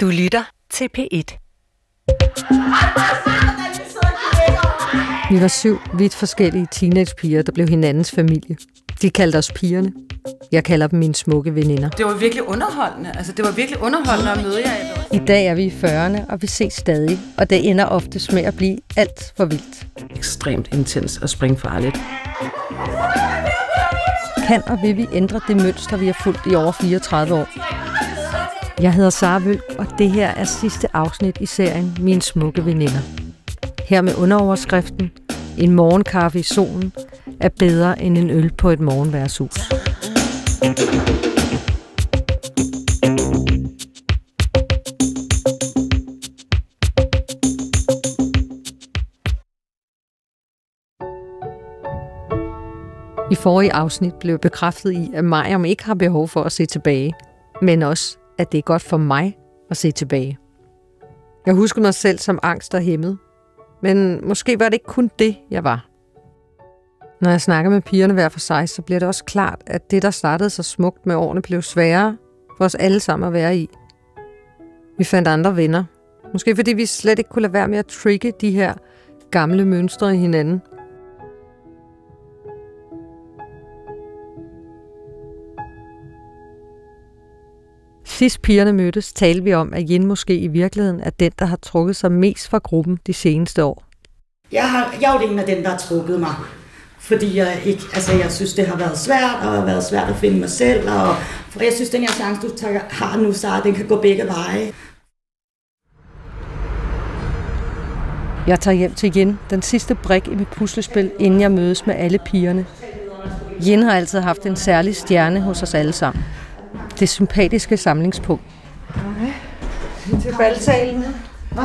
Du lytter til P1. Vi var syv vidt forskellige teenagepiger, der blev hinandens familie. De kaldte os pigerne. Jeg kalder dem mine smukke veninder. Det var virkelig underholdende. Altså, det var virkelig underholdende at møde jer. I dag er vi i 40'erne, og vi ses stadig, og det ender oftest med at blive alt for vildt. Ekstremt intens og springfarligt. Kan og vil vi ændre det mønster, vi har fulgt i over 34 år? Jeg hedder Sara Vølk, og det her er sidste afsnit i serien Mine smukke veninder. Her med underoverskriften En morgenkaffe i solen er bedre end en øl på et morgenværshus. I forrige afsnit blev bekræftet i, at Mariam ikke har behov for at se tilbage, men også, at det er godt for mig at se tilbage. Jeg husker mig selv som angst og hæmmet, men måske var det ikke kun det, jeg var. Når jeg snakker med pigerne hver for sig, så bliver det også klart, at det, der startede så smukt med årene, blev sværere for os alle sammen at være i. Vi fandt andre venner. Måske fordi vi slet ikke kunne lade være med at trigge de her gamle mønstre i hinanden. Sidst pigerne mødtes, talte vi om, at Jen måske i virkeligheden er den, der har trukket sig mest fra gruppen de seneste år. Jeg, har, jeg er jo en af dem, der har trukket mig. Fordi jeg, ikke, altså jeg synes, det har været svært, og har været svært at finde mig selv. Og, for jeg synes, den her chance, du tager, har nu, så den kan gå begge veje. Jeg tager hjem til Jen, den sidste brik i mit puslespil, inden jeg mødes med alle pigerne. Jen har altid haft en særlig stjerne hos os alle sammen. Det sympatiske samlingspunkt. Nej, til balsalen. Hvad?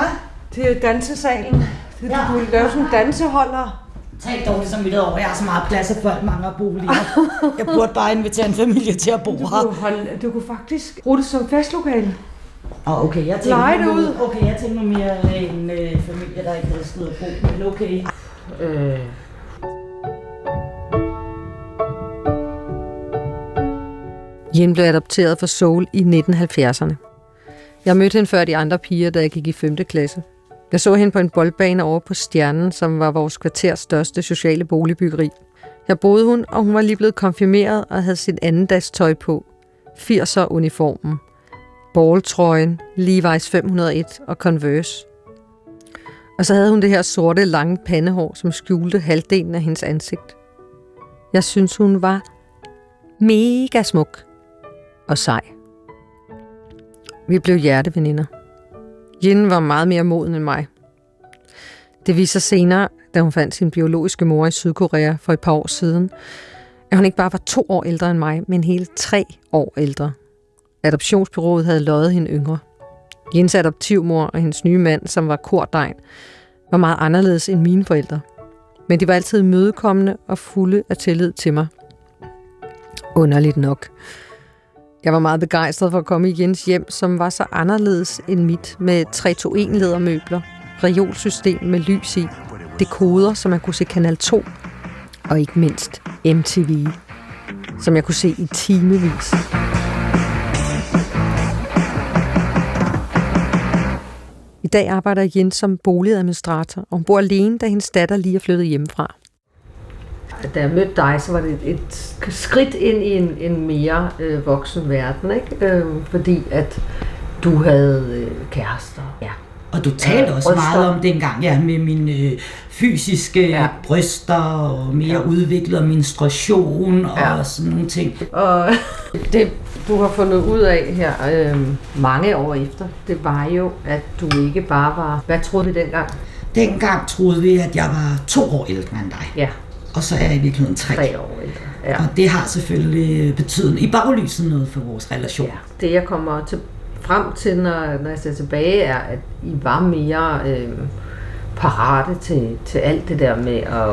Til dansesalen. Det, Ja. Du kunne lave sådan en danseholder. Tag dårligt som mit over. Jeg har så meget plads, at folk mangler boliger. Jeg burde bare invitere en familie til at bo Du her. kunne, holde, du kunne faktisk bruge det som festlokale. Oh, okay, jeg tænkte, Lege det mig- ud. Okay, jeg tænkte mig mere en øh, familie, der ikke havde sted at bo. Men okay. Øh. Jen blev adopteret fra Seoul i 1970'erne. Jeg mødte hende før de andre piger, da jeg gik i 5. klasse. Jeg så hende på en boldbane over på Stjernen, som var vores kvarters største sociale boligbyggeri. Her boede hun, og hun var lige blevet konfirmeret og havde sit andendags tøj på. 80'er uniformen, balltrøjen, Levi's 501 og Converse. Og så havde hun det her sorte, lange pandehår, som skjulte halvdelen af hendes ansigt. Jeg synes, hun var mega smuk og sej. Vi blev hjerteveninder. Jen var meget mere moden end mig. Det viser sig senere, da hun fandt sin biologiske mor i Sydkorea for et par år siden, at hun ikke bare var to år ældre end mig, men hele tre år ældre. Adoptionsbyrået havde løjet hende yngre. Jens adoptivmor og hendes nye mand, som var kordegn, var meget anderledes end mine forældre. Men de var altid mødekommende og fulde af tillid til mig. Underligt nok. Jeg var meget begejstret for at komme i Jens hjem, som var så anderledes end mit, med 3-2-1 ledermøbler, reolsystem med lys i, dekoder, så man kunne se Kanal 2, og ikke mindst MTV, som jeg kunne se i timevis. I dag arbejder Jens som boligadministrator, og hun bor alene, da hendes datter lige er flyttet hjemmefra. Da jeg mødte dig, så var det et, et skridt ind i en, en mere øh, voksen verden, ikke? Øh, fordi at du havde øh, kærester. Ja. Og du talte Ja, også bryster. meget om dengang, ja, med mine øh, fysiske Ja. bryster og mere Ja. udviklet menstruation og ja. sådan nogle ting. Og det, du har fundet ud af her øh, mange år efter, det var jo, at du ikke bare var... Hvad troede vi dengang? Dengang troede vi, at jeg var to år ældre end dig, Ja, og så er jeg i virkeligheden tre. tre år ældre. Ja. Og det har selvfølgelig øh, betydning i baglyset noget for vores relation. Ja. Det jeg kommer til, frem til, når, når jeg ser tilbage, er, at I var mere øh, parate til, til alt det der med at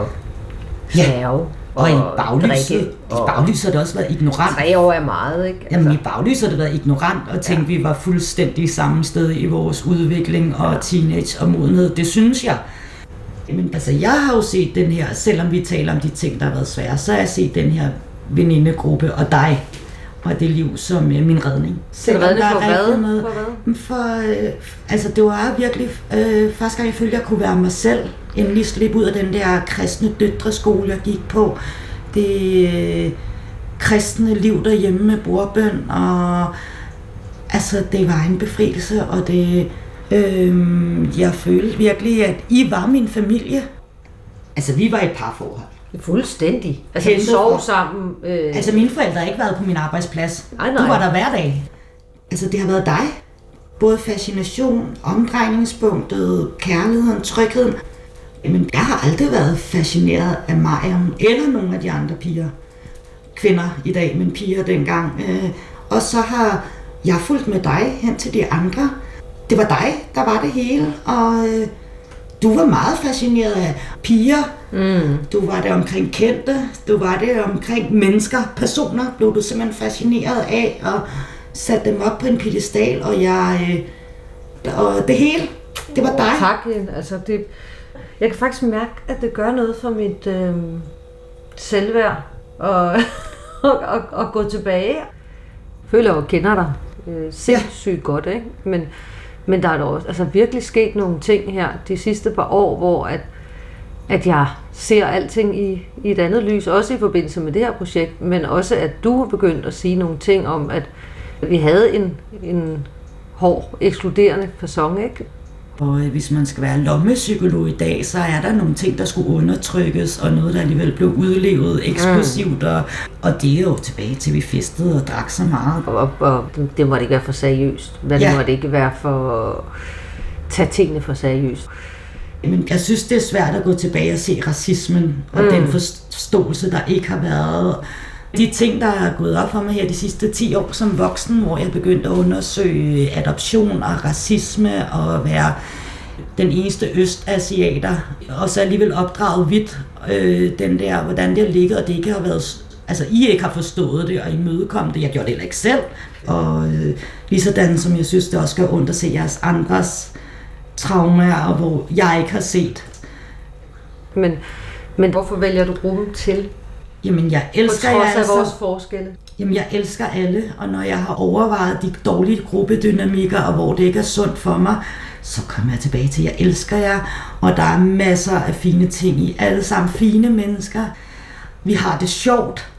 Ja. snæve Og i baglyset, i baglyset har det også været ignorant. Tre år er meget, ikke? Altså, Jamen i baglyset har det været ignorant og tænkt, ja. vi var fuldstændig samme sted i vores udvikling og teenage og modenhed. Det synes jeg. Men altså, jeg har jo set den her, selvom vi taler om de ting, der har været svære, så har jeg set den her venindegruppe og dig. og det liv som øh, min redning. Selvom redning for hvad? Noget, For hvad? For, øh, altså det var virkelig øh, første gang jeg følte, jeg kunne være mig selv. Endelig slippe ud af den der kristne døtreskole, jeg gik på. Det øh, kristne liv derhjemme med bordbøn, og altså det var en befrielse, og det, øh, jeg følte virkelig, at I var min familie. Altså vi var et parforhold. Fuldstændig. Altså, vi sov sammen. Øh, Altså mine forældre har ikke været på min arbejdsplads. Nej, nej. Du var der hver dag. Altså det har været dig. Både fascination, omdrejningspunktet, kærligheden, trygheden. Men jeg har aldrig været fascineret af Mariam eller nogle af de andre piger. Kvinder i dag, men piger dengang. Øh, Og så har jeg fulgt med dig hen til de andre. Det var dig, der var det hele, og øh, du var meget fascineret af piger. Mm. Du var det omkring kendte, du var det omkring mennesker, personer, blev du simpelthen fascineret af, og satte dem op på en pedestal, og jeg... Øh, og det hele, det var dig. Tak, altså det, jeg kan faktisk mærke, at det gør noget for mit øh, selvværd og, og, og, og gå tilbage. Jeg føler, at jeg kender dig øh, sindssygt godt, ikke? Men, men der er dog altså, virkelig sket nogle ting her de sidste par år, hvor at, at jeg ser alting i, i et andet lys, også i forbindelse med det her projekt, men også at du har begyndt at sige nogle ting om, at vi havde en, en hård, ekskluderende fasong, ikke? Og hvis man skal være lommepsykolog i dag, så er der nogle ting, der skulle undertrykkes, og noget, der alligevel blev udlevet eksplosivt. Og, og det er jo tilbage til, at vi festede og drak så meget. Og, og det- det måtte ikke være for seriøst. Men Ja. det måtte ikke være for at tage tingene for seriøst. Men jeg synes, det er svært at gå tilbage og se racismen, og mm. den forståelse, der ikke har været. De ting, der er gået op for mig her de sidste 10 år som voksen, hvor jeg begyndte at undersøge adoption og racisme og være den eneste østasiater, og så alligevel opdraget vidt øh, den der, hvordan det har ligget, og det ikke har været, altså I ikke har forstået det og imødekommet det, jeg gjorde det heller ikke selv, og øh, lige sådan som jeg synes, det også gør ondt at se jeres andres traumer, hvor jeg ikke har set. Men, men hvorfor vælger du gruppen til? Jamen, jeg elsker jer altså. vores forskelle. Jamen, jeg elsker alle, og når jeg har overvejet de dårlige gruppedynamikker, og hvor det ikke er sundt for mig, så kommer jeg tilbage til, at jeg elsker jer, og der er masser af fine ting i. Alle sammen fine mennesker. Vi har det sjovt.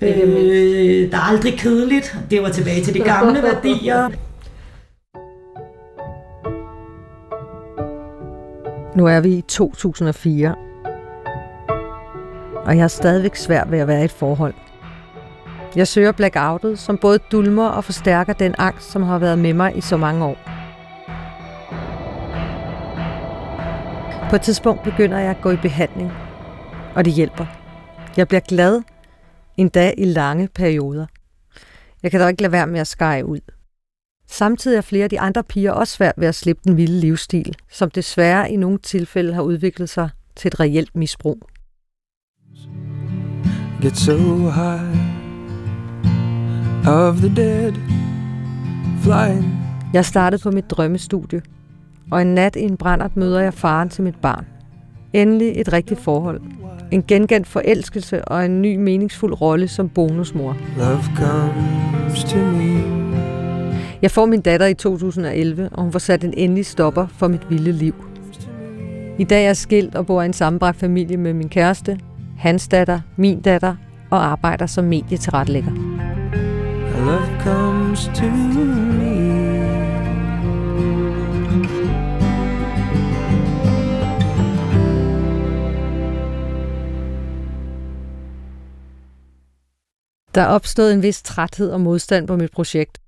Øh, der er aldrig kedeligt. Det var tilbage til de gamle værdier. Nu er vi i 2004. Og jeg har stadigvæk svært ved at være i et forhold. Jeg søger blackoutet, som både dulmer og forstærker den angst, som har været med mig i så mange år. På et tidspunkt begynder jeg at gå i behandling, og det hjælper. Jeg bliver glad, endda i lange perioder. Jeg kan dog ikke lade være med at skære ud. Samtidig er flere af de andre piger også svært ved at slippe den vilde livsstil, som desværre i nogle tilfælde har udviklet sig til et reelt misbrug get so high of the dead flying Jeg startede på mit drømmestudie, og en nat i en brændert møder jeg faren til mit barn. Endelig et rigtigt forhold. En genkendt forelskelse og en ny meningsfuld rolle som bonusmor. love comes to me Jeg får min datter i 2011, og hun får sat en endelig stopper for mit vilde liv. I dag er jeg skilt og bor i en sammenbragt familie med min kæreste, hans datter, min datter og arbejder som medietilrettelægger. love comes to me Der er opstået en vis træthed og modstand på mit projekt.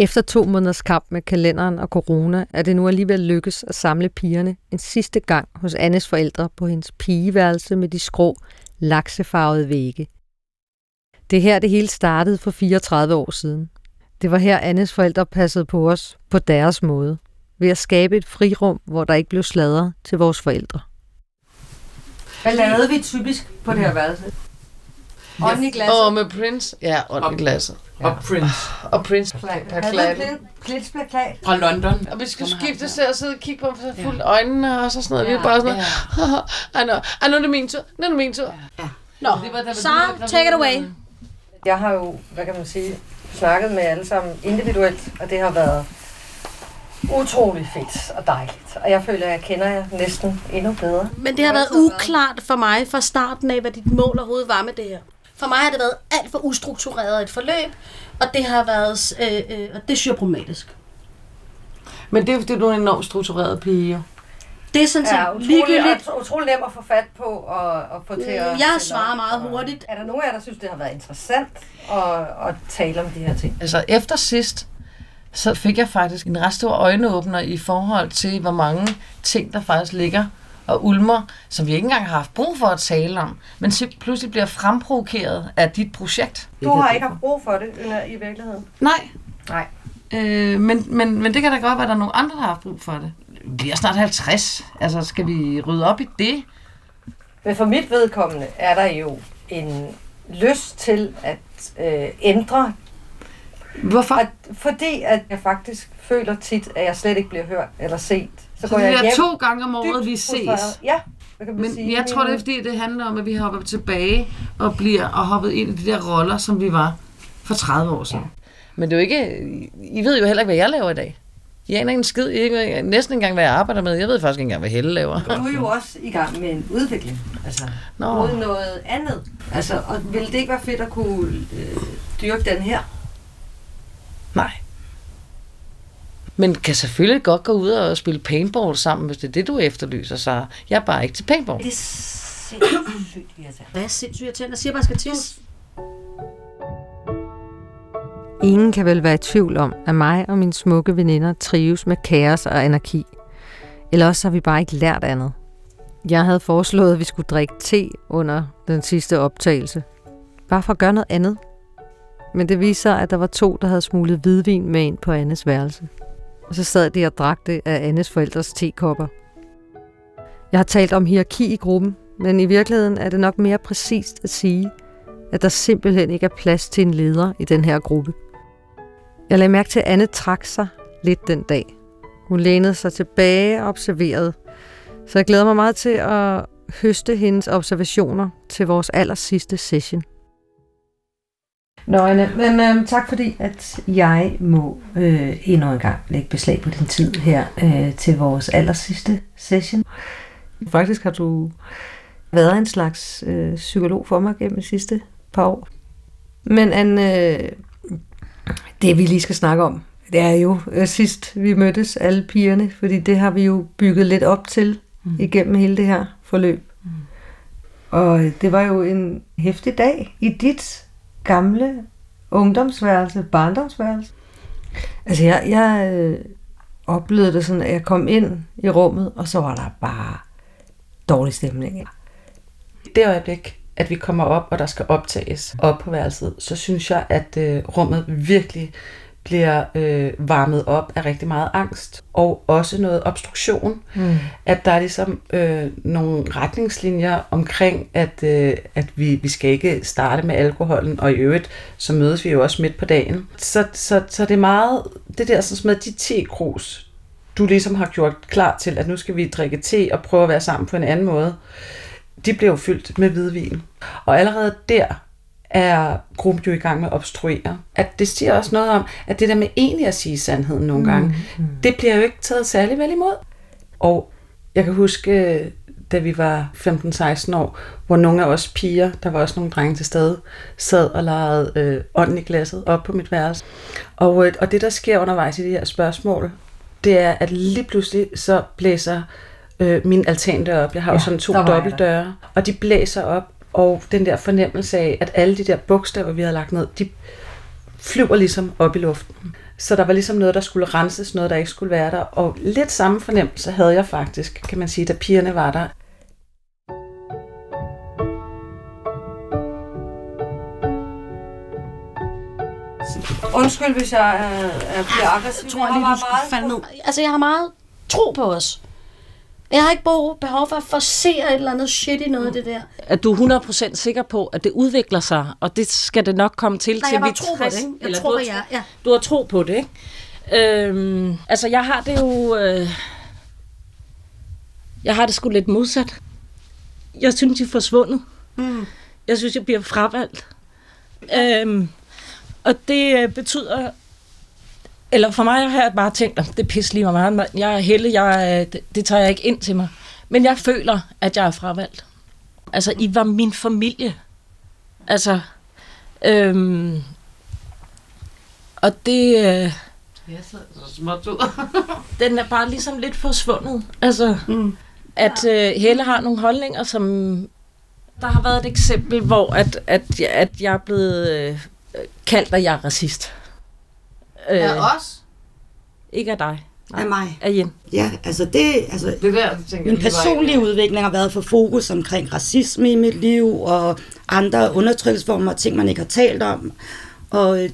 Efter to måneders kamp med kalenderen og corona, er det nu alligevel lykkes at samle pigerne en sidste gang hos Annes forældre på hendes pigeværelse med de skrå, laksefarvede vægge. Det er her, det hele startede for 34 år siden. Det var her, Annes forældre passede på os på deres måde, ved at skabe et frirum, hvor der ikke blev sladret til vores forældre. Hvad lavede vi typisk på det her værelse? Ånden i glasset. Og med Prince. Ja, og i glasset. Og Prince Og Prince på klatten. Klitsplakat. fra London. Og vi skal skifte ja. til at sidde og kigge på ham, så fuldt øjnene og så sådan noget. Vi er bare sådan noget. Ej, nu, ej, nu er det min tur. Nu er det min tur. Nå, var, da Sara, take it away. Jeg har jo, hvad kan man sige, snakket med alle sammen individuelt, og det har været utrolig fedt og dejligt. Og jeg føler, at jeg kender jer næsten endnu bedre. Men det har været uklart for mig fra starten af, hvad dit mål overhovedet var med det her. For mig har det været alt for ustruktureret et forløb, og det har været, øh, øh, og det synes jeg er problematisk. Men det er fordi, du er en enormt struktureret pige. Det er sådan set Ja, utrolig, ligegyldigt. og utrolig nem at få fat på og, og få til at... Jeg til at- svarer meget hurtigt. Er der nogen af jer, der synes, det har været interessant at, at tale om de her ting? Altså efter sidst, så fik jeg faktisk en ret stor øjenåbner i forhold til, hvor mange ting, der faktisk ligger og ulmer, som vi ikke engang har haft brug for at tale om, men så pludselig bliver fremprovokeret af dit projekt. Du har ikke haft brug for det i virkeligheden. Nej. Nej. Øh, men, men, men det kan da godt være, at der er nogle andre, der har haft brug for det. Vi er snart 50. Altså, skal vi rydde op i det? Men for mit vedkommende er der jo en lyst til at øh, ændre, Hvorfor? at, fordi at jeg faktisk føler tit, at jeg slet ikke bliver hørt eller set. Så, Så går det jeg er hjem to gange om året, vi frustreret. ses. Ja, Men sige. jeg tror, det er fordi, det handler om, at vi hopper tilbage og bliver og hoppet ind i de der roller, som vi var for 30 år siden. Men det er jo ikke... I ved jo heller ikke, hvad jeg laver i dag. Jeg aner ikke en skid, ikke, næsten ikke engang, hvad jeg arbejder med. Jeg ved faktisk ikke engang, hvad Helle laver. Du er jo også i gang med en udvikling, altså Nå. mod noget andet. Altså, og ville det ikke være fedt at kunne øh, dyrke den her? Nej. Men kan selvfølgelig godt gå ud og spille paintball sammen, hvis det er det, du efterlyser, så jeg er bare ikke til paintball. Det er sindssygt irriterende. Hvad er sindssygt irriterende? Jeg siger bare, at jeg skal tisse. Ingen kan vel være i tvivl om, at mig og mine smukke veninder trives med kaos og anarki. Eller også har vi bare ikke lært andet. Jeg havde foreslået, at vi skulle drikke te under den sidste optagelse. Bare for at gøre noget andet. Men det viste sig, at der var to, der havde smuglet hvidvin med ind på Annes værelse. Og så sad de og drak det af Annes forældres tekopper. Jeg har talt om hierarki i gruppen, men i virkeligheden er det nok mere præcist at sige, at der simpelthen ikke er plads til en leder i den her gruppe. Jeg lagde mærke til, at Anne trak sig lidt den dag. Hun lænede sig tilbage og observerede. Så jeg glæder mig meget til at høste hendes observationer til vores aller sidste session. Nå, men øh, tak fordi, at jeg må øh, endnu en gang lægge beslag på din tid her øh, til vores aller sidste session. Faktisk har du været en slags øh, psykolog for mig gennem de sidste par år. Men Anne, øh, det vi lige skal snakke om, det er jo øh, sidst vi mødtes, alle pigerne, fordi det har vi jo bygget lidt op til mm. igennem hele det her forløb. Mm. Og det var jo en hæftig dag i dit gamle ungdomsværelse, barndomsværelse. Altså jeg, jeg øh, oplevede det sådan, at jeg kom ind i rummet, og så var der bare dårlig stemning. det øjeblik, at vi kommer op, og der skal optages op på værelset, så synes jeg, at øh, rummet virkelig bliver øh, varmet op af rigtig meget angst, og også noget obstruktion. Mm. At der er ligesom øh, nogle retningslinjer omkring, at, øh, at vi, vi skal ikke starte med alkoholen, og i øvrigt, så mødes vi jo også midt på dagen. Så, så, så det er meget, det der sådan med de te-krus, du ligesom har gjort klar til, at nu skal vi drikke te og prøve at være sammen på en anden måde de blev fyldt med hvidvin. Og allerede der er gruppen jo i gang med at obstruere. At det siger også noget om, at det der med egentlig at sige sandheden nogle gange, mm. det bliver jo ikke taget særlig vel imod. Og jeg kan huske, da vi var 15-16 år, hvor nogle af os piger, der var også nogle drenge til stede, sad og legede øh, ånden i glasset op på mit værelse. Og, øh, og det, der sker undervejs i de her spørgsmål, det er, at lige pludselig så blæser øh, min altandør op. Jeg har ja, jo sådan to dobbeltdøre, og de blæser op, og den der fornemmelse af, at alle de der bogstaver, vi havde lagt ned, de flyver ligesom op i luften. Så der var ligesom noget, der skulle renses, noget, der ikke skulle være der. Og lidt samme fornemmelse havde jeg faktisk, kan man sige, da pigerne var der. Undskyld, hvis jeg er, er bliver aggressiv. Jeg tror lige, du skulle falde ned. Altså, jeg har meget tro på os. Jeg har ikke behov, for at forsere et eller andet shit i noget af det der. at du er 100% sikker på, at det udvikler sig, og det skal det nok komme til Nej, til vi har er tro på 60, det. ikke? Jeg eller tror du på har jer. Ja. Du har tro på det, ikke? Øhm, altså, jeg har det jo... Øh, jeg har det sgu lidt modsat. Jeg synes, de er forsvundet. Mm. Jeg synes, jeg bliver fravalgt. Øhm, og det øh, betyder, eller for mig har jeg bare tænkt, at det pisser lige mig meget. Jeg er helle, jeg, øh, det, det tager jeg ikke ind til mig. Men jeg føler, at jeg er fravalgt. Altså, I var min familie. Altså, øhm, og det, øh, så småt ud. den er bare ligesom lidt forsvundet. Altså, mm. at øh, Helle har nogle holdninger, som... Der har været et eksempel, hvor at, at, at jeg er blevet øh, kaldt, at jeg er racist. Øh, Af os? Ikke af dig. Af mig. Af Jen. Ja, altså det, altså Det der, tænker Min jeg, personlige ikke- udvikling har været for fokus omkring racisme i mit liv, og andre undertrykkelsesformer og ting, man ikke har talt om. Og øh,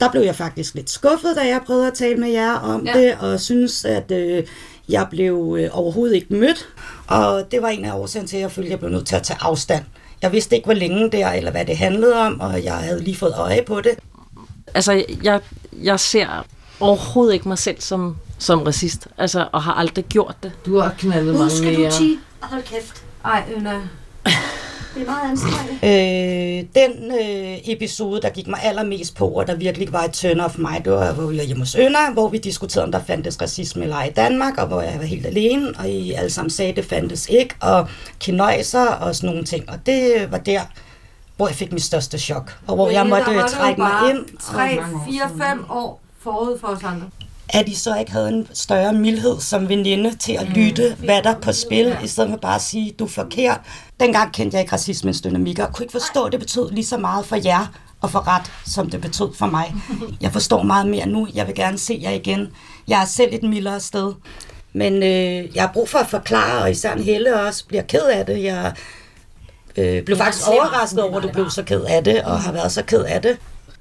der blev jeg faktisk lidt skuffet, da jeg prøvede at tale med jer om Ja. ja. det, og synes, at øh, jeg blev øh, overhovedet ikke mødt. Og det var en af årsagen til, at jeg følte, at jeg blev nødt til at tage afstand. Jeg vidste ikke, hvor længe det er, eller hvad det handlede om, og jeg havde lige fået øje på det. Altså, jeg, jeg ser overhovedet ikke mig selv som, som racist. Altså, og har aldrig gjort det. Du har knaldet mange skal du mere. tige. Hold kæft. Ej, Øna. Det er meget anstrengende. Øh, den øh, episode, der gik mig allermest på, og der virkelig var et turn of mig, det var, hvor vi var hjemme hos Ønder, hvor vi diskuterede, om der fandtes racisme eller ej i Danmark, og hvor jeg var helt alene, og I alle sammen sagde, at det fandtes ikke, og kinøjser og sådan nogle ting. Og det var der, hvor jeg fik mit største chok, og hvor jeg måtte øh, trække mig ind. 3, 4, 5 år forud for os andre. at I så ikke havde en større mildhed som veninde til at lytte, hvad der er på spil, i stedet for bare at sige, du er forkert. Dengang kendte jeg ikke racismens dynamikker, og kunne ikke forstå, at det betød lige så meget for jer og for ret, som det betød for mig. Jeg forstår meget mere nu. Jeg vil gerne se jer igen. Jeg er selv et mildere sted. Men øh, jeg har brug for at forklare, og især en Helle også bliver ked af det. Jeg øh, blev faktisk overrasket over, at du blev så ked af det, og har været så ked af det.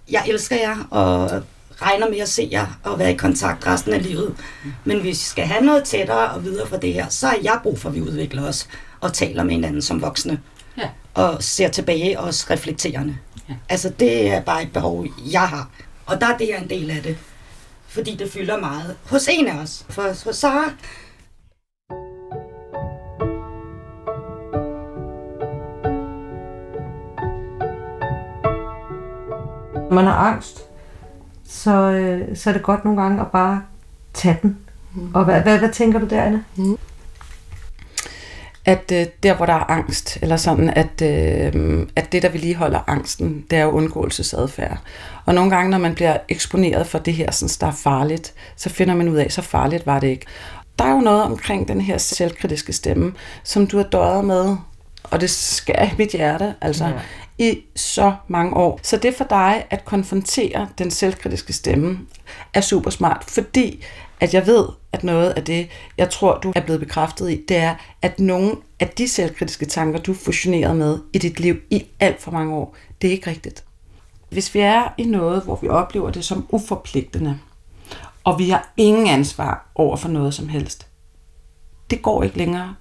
Jeg elsker jer, og regner med at se jer og være i kontakt resten af livet. Men hvis vi skal have noget tættere og videre fra det her, så har jeg brug for, at vi udvikler os og taler med hinanden som voksne. Ja. Og ser tilbage også reflekterende. Ja. Altså det er bare et behov, jeg har. Og der er det her en del af det. Fordi det fylder meget. Hos en af os. For hos Sara, Når man har angst, så, øh, så er det godt nogle gange at bare tage den. Og hvad, hvad, hvad tænker du der, Anna? at øh, der, hvor der er angst, eller sådan, at, øh, at det, der vedligeholder angsten, det er jo undgåelsesadfærd. Og nogle gange, når man bliver eksponeret for det her, sådan, der er farligt, så finder man ud af, så farligt var det ikke. Der er jo noget omkring den her selvkritiske stemme, som du har døjet med, og det skærer i mit hjerte, altså, ja i så mange år. Så det for dig at konfrontere den selvkritiske stemme er super smart, fordi at jeg ved, at noget af det, jeg tror, du er blevet bekræftet i, det er, at nogle af de selvkritiske tanker, du fusionerede med i dit liv i alt for mange år, det er ikke rigtigt. Hvis vi er i noget, hvor vi oplever det som uforpligtende, og vi har ingen ansvar over for noget som helst, det går ikke længere.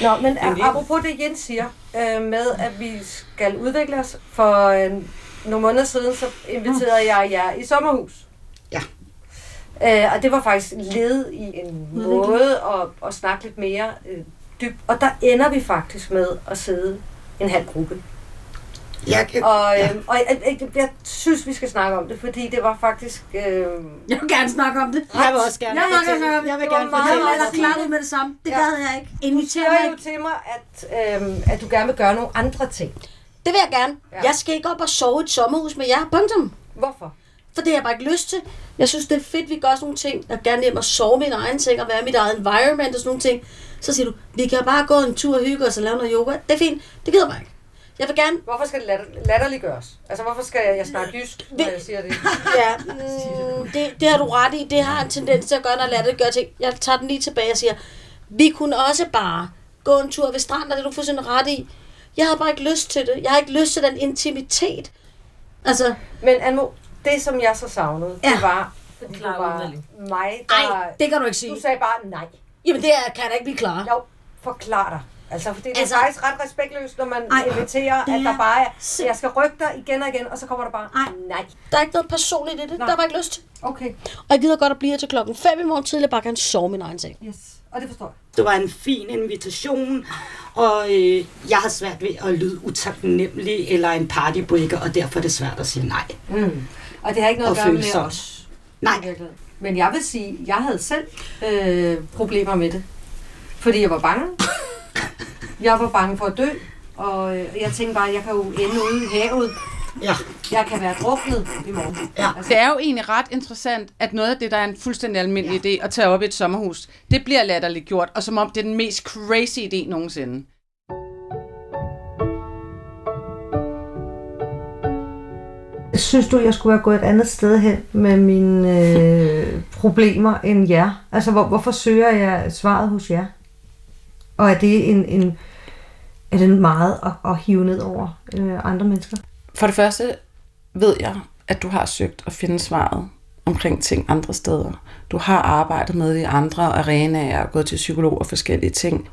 Nå, men apropos det, Jens siger, øh, med at vi skal udvikle os. For øh, nogle måneder siden, så inviterede jeg jer i sommerhus. Ja. Øh, og det var faktisk led i en måde at, at snakke lidt mere øh, dybt. Og der ender vi faktisk med at sidde en halv gruppe. Jeg kan... Og, ja. øh, og jeg, jeg, jeg synes, vi skal snakke om det, fordi det var faktisk... Øh, Jeg vil gerne snakke om det. Jeg vil også gerne Jeg vil fortælle- gerne jeg vil gerne meget, fortælle Jeg er klar ud med det samme. Det Ja. gad jeg ikke. du Inviter siger mig jo til mig, at, øh, at du gerne vil gøre nogle andre ting. Det vil jeg gerne. Ja. Jeg skal ikke op og sove i et sommerhus med jer. Punktum. Hvorfor? For det har jeg bare ikke lyst til. Jeg synes, det er fedt, vi gør sådan nogle ting. Jeg vil gerne hjem og sove i min egen seng og være i mit eget environment og sådan nogle ting. Så siger du, vi kan bare gå en tur og hygge os og lave noget yoga. Det er fint. Det gider mig ikke. Jeg vil gerne... Hvorfor skal det latter, latterliggøres? Altså, hvorfor skal jeg, jeg snakke jysk, når jeg siger det? Ja, mm, det, det har du ret i. Det har en tendens til at gøre, når det gøre ting. Jeg tager den lige tilbage og siger, vi kunne også bare gå en tur ved stranden, og det er du fuldstændig ret i. Jeg har bare ikke lyst til det. Jeg har ikke lyst til den intimitet. Altså, Men Anmo, det som jeg så savnede, Ja. det var, fordi det Klar var mig, der... ej, det kan du ikke sige. Du sagde bare nej. Jamen, det er, kan jeg da ikke blive klar. Jo, forklar dig. Altså, fordi det er Altså- faktisk ret respektløst, når man Ej, inviterer, at der er bare er, sim- jeg skal rykke dig igen og igen, og så kommer der bare, Ej. nej. Der er ikke noget personligt i det. Nå. Der er bare ikke lyst til. Okay, Og jeg gider godt at blive her til klokken 5 i morgen tidlig, bare kan sove min egen seng. yes. Og det forstår jeg. Det var en fin invitation, og øh, jeg har svært ved at lyde utaknemmelig eller en partybreaker, og derfor er det svært at sige nej. Mm. Og det har ikke noget Og at gøre med os. Nej. Men jeg vil sige, jeg havde selv øh, problemer med det. Fordi jeg var bange. Jeg var bange for at dø. Og øh, jeg tænkte bare, at jeg kan jo ende ude i havet. Ja. Jeg kan være druknet i morgen. Ja. Det er jo egentlig ret interessant, at noget af det, der er en fuldstændig almindelig ja. idé at tage op i et sommerhus, det bliver latterligt gjort, og som om det er den mest crazy idé nogensinde. Synes du, jeg skulle være gået et andet sted hen med mine øh, problemer end jer? Altså, hvor, hvorfor søger jeg svaret hos jer? Og er det en, en er det meget at, at hive ned over øh, andre mennesker? For det første ved jeg, at du har søgt at finde svaret omkring ting andre steder. Du har arbejdet med det i andre arenaer og gået til psykolog og forskellige ting.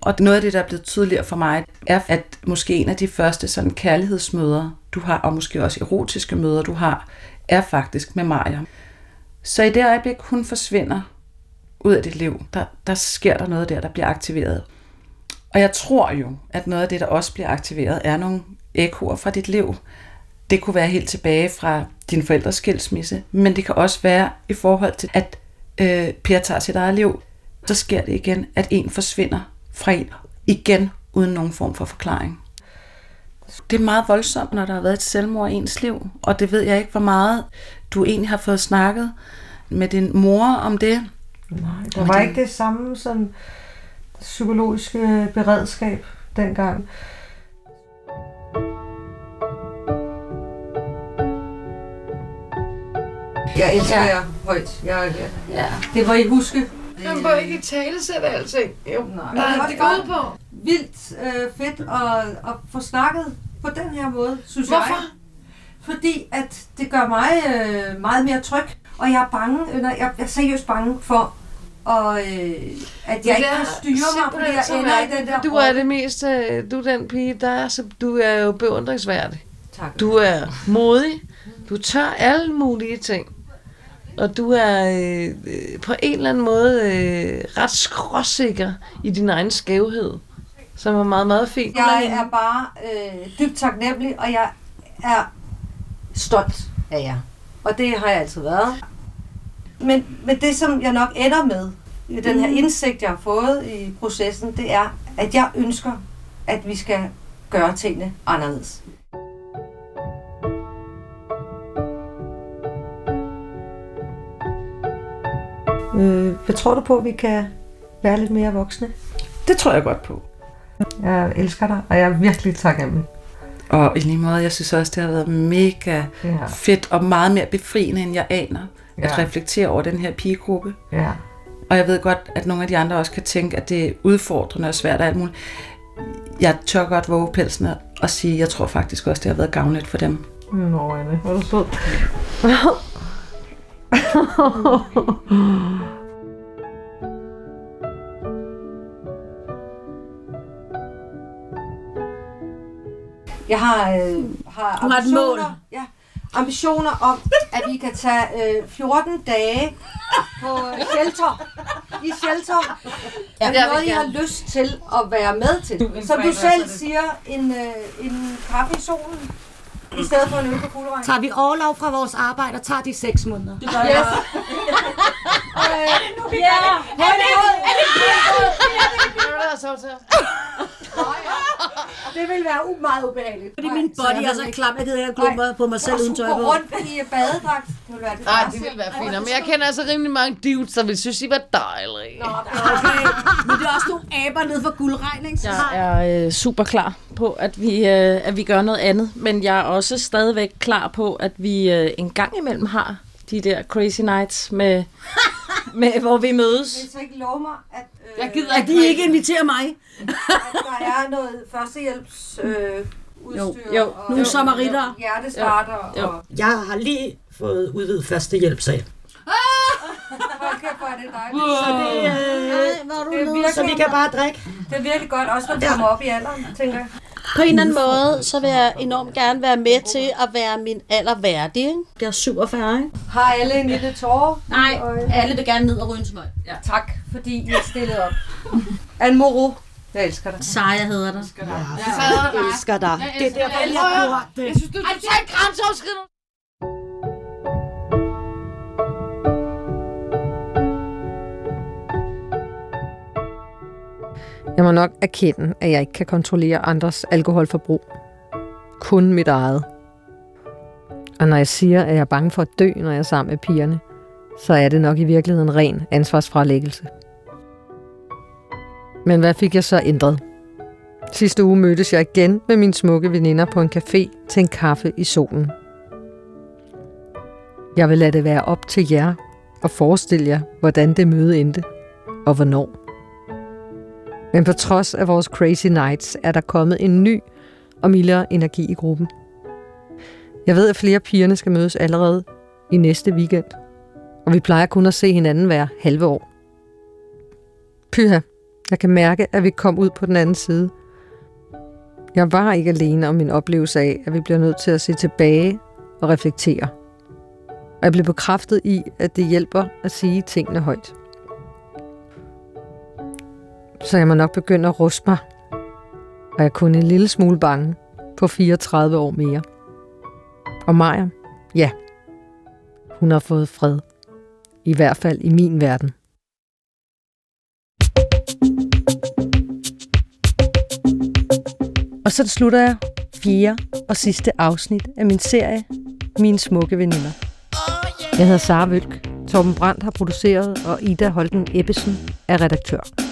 Og noget af det, der er blevet tydeligere for mig, er, at måske en af de første sådan kærlighedsmøder, du har, og måske også erotiske møder, du har, er faktisk med Maja. Så i det øjeblik, hun forsvinder ud af dit liv, der, der sker der noget der, der bliver aktiveret. Og jeg tror jo, at noget af det, der også bliver aktiveret, er nogle ekoer fra dit liv. Det kunne være helt tilbage fra din forældres skilsmisse, men det kan også være i forhold til, at øh, Per tager sit eget liv. Så sker det igen, at en forsvinder fra en igen, uden nogen form for forklaring. Det er meget voldsomt, når der har været et selvmord i ens liv, og det ved jeg ikke, hvor meget du egentlig har fået snakket med din mor om det. Nej, der var ikke det samme som psykologiske beredskab dengang. Jeg elsker Ja. ja. jer højt. Jeg, jeg, Ja. det var I huske. Man må ikke i tale sætte alting. Jo. Nej. Nej, Det går godt. ud på. Vildt øh, fedt at, at få snakket på den her måde, synes Hvorfor? jeg. Fordi at det gør mig øh, meget mere tryg, og jeg er bange, eller jeg er seriøst bange for, og, øh, at jeg ikke kan styre mig, fordi jeg ender i den der Du er det mest, øh, du er den pige, der er, så du er jo beundringsværdig. Tak. Du er modig. Du tør alle mulige ting. Og du er øh, øh, på en eller anden måde øh, ret skråsikker i din egen skævhed. Som er meget, meget fint. Jeg er bare øh, dybt taknemmelig, og jeg er stolt af jer. Og det har jeg altid været. Men, men det, som jeg nok ender med, i den her indsigt, jeg har fået i processen, det er, at jeg ønsker, at vi skal gøre tingene anderledes. Øh, hvad tror du på, at vi kan være lidt mere voksne? Det tror jeg godt på. Jeg elsker dig, og jeg er virkelig taknemmelig. Og i lige måde, jeg synes også, det har været mega Ja. fedt og meget mere befriende, end jeg aner, at Ja. reflektere over den her pigegruppe. Ja. Og jeg ved godt, at nogle af de andre også kan tænke, at det er udfordrende og svært og alt muligt. Jeg tør godt våge pelsen og sige, at jeg tror faktisk også, det har været gavnligt for dem. Nå, Anne, hvor er du sød. Jeg har, øh, har Du har et mål. Ja, ambitioner om, at vi kan tage øh, 14 dage på shelter. I shelter. Ja, er det Jeg noget, I har lyst til at være med til? Som du selv siger, en, øh, en kaffe i solen, i stedet for en øl på kuglevejen. Tager vi overlov fra vores arbejde og tager de seks måneder? Det gør Yes. Ja, Det vil være u- meget ubehageligt. fordi min body er så klam, jeg gider ikke gå på- mig selv uden tøj på. rundt i badedragt. Det vil være det Nej, det ville være fint. Men jeg kender altså rimelig mange dudes, der vil synes, I var dejlige. Okay, men det er også nogle aber nede for guldregn, ikke? Jeg er øh, super klar på, at vi, øh, at vi gør noget andet, men jeg er også stadigvæk klar på, at vi øh, en gang imellem har de der crazy nights, med, med, hvor vi mødes. Vil I så ikke love mig, at, øh, Jeg gider At de ikke inviterer mig. at der er noget førstehjælps øh, udstyr Jo, jo. og Nogle sammeritter. og hjertestarter Jo. og Jeg har lige fået udvidet førstehjælpsag. hold kæft, hvor er det dejligt. Så det, Nej, hvor er du det, er virkelig, Så vi kan bare drikke. det er virkelig godt, også når du kommer op i alderen, tænker jeg. På en eller anden måde, så vil jeg enormt gerne være med til at være min alder værdig. Ikke? Jeg er 47, ikke? Har alle en lille tårer? Nej, alle vil gerne ned og ryge en smøg. Ja. Tak, fordi I er stillet op. Anne Moro, jeg elsker dig. Seja hedder der. Jeg elsker dig. Det er derfor, jeg har gjort det. Jeg synes, du er totalt grænseoverskridende. Jeg må nok erkende, at jeg ikke kan kontrollere andres alkoholforbrug. Kun mit eget. Og når jeg siger, at jeg er bange for at dø, når jeg er sammen med pigerne, så er det nok i virkeligheden ren ansvarsfralæggelse. Men hvad fik jeg så ændret? Sidste uge mødtes jeg igen med mine smukke veninder på en café til en kaffe i solen. Jeg vil lade det være op til jer og forestille jer, hvordan det møde endte og hvornår. Men på trods af vores crazy nights, er der kommet en ny og mildere energi i gruppen. Jeg ved, at flere pigerne skal mødes allerede i næste weekend, og vi plejer kun at se hinanden hver halve år. Pyha, jeg kan mærke, at vi kom ud på den anden side. Jeg var ikke alene om min oplevelse af, at vi bliver nødt til at se tilbage og reflektere. Og jeg blev bekræftet i, at det hjælper at sige tingene højt så jeg må nok begynde at ruste mig. Og jeg er kun en lille smule bange på 34 år mere. Og Maja, ja, hun har fået fred. I hvert fald i min verden. Og så slutter jeg fjerde og sidste afsnit af min serie Mine smukke veninder. Jeg hedder Sara Vølk. Torben Brandt har produceret, og Ida Holten Ebbesen er redaktør.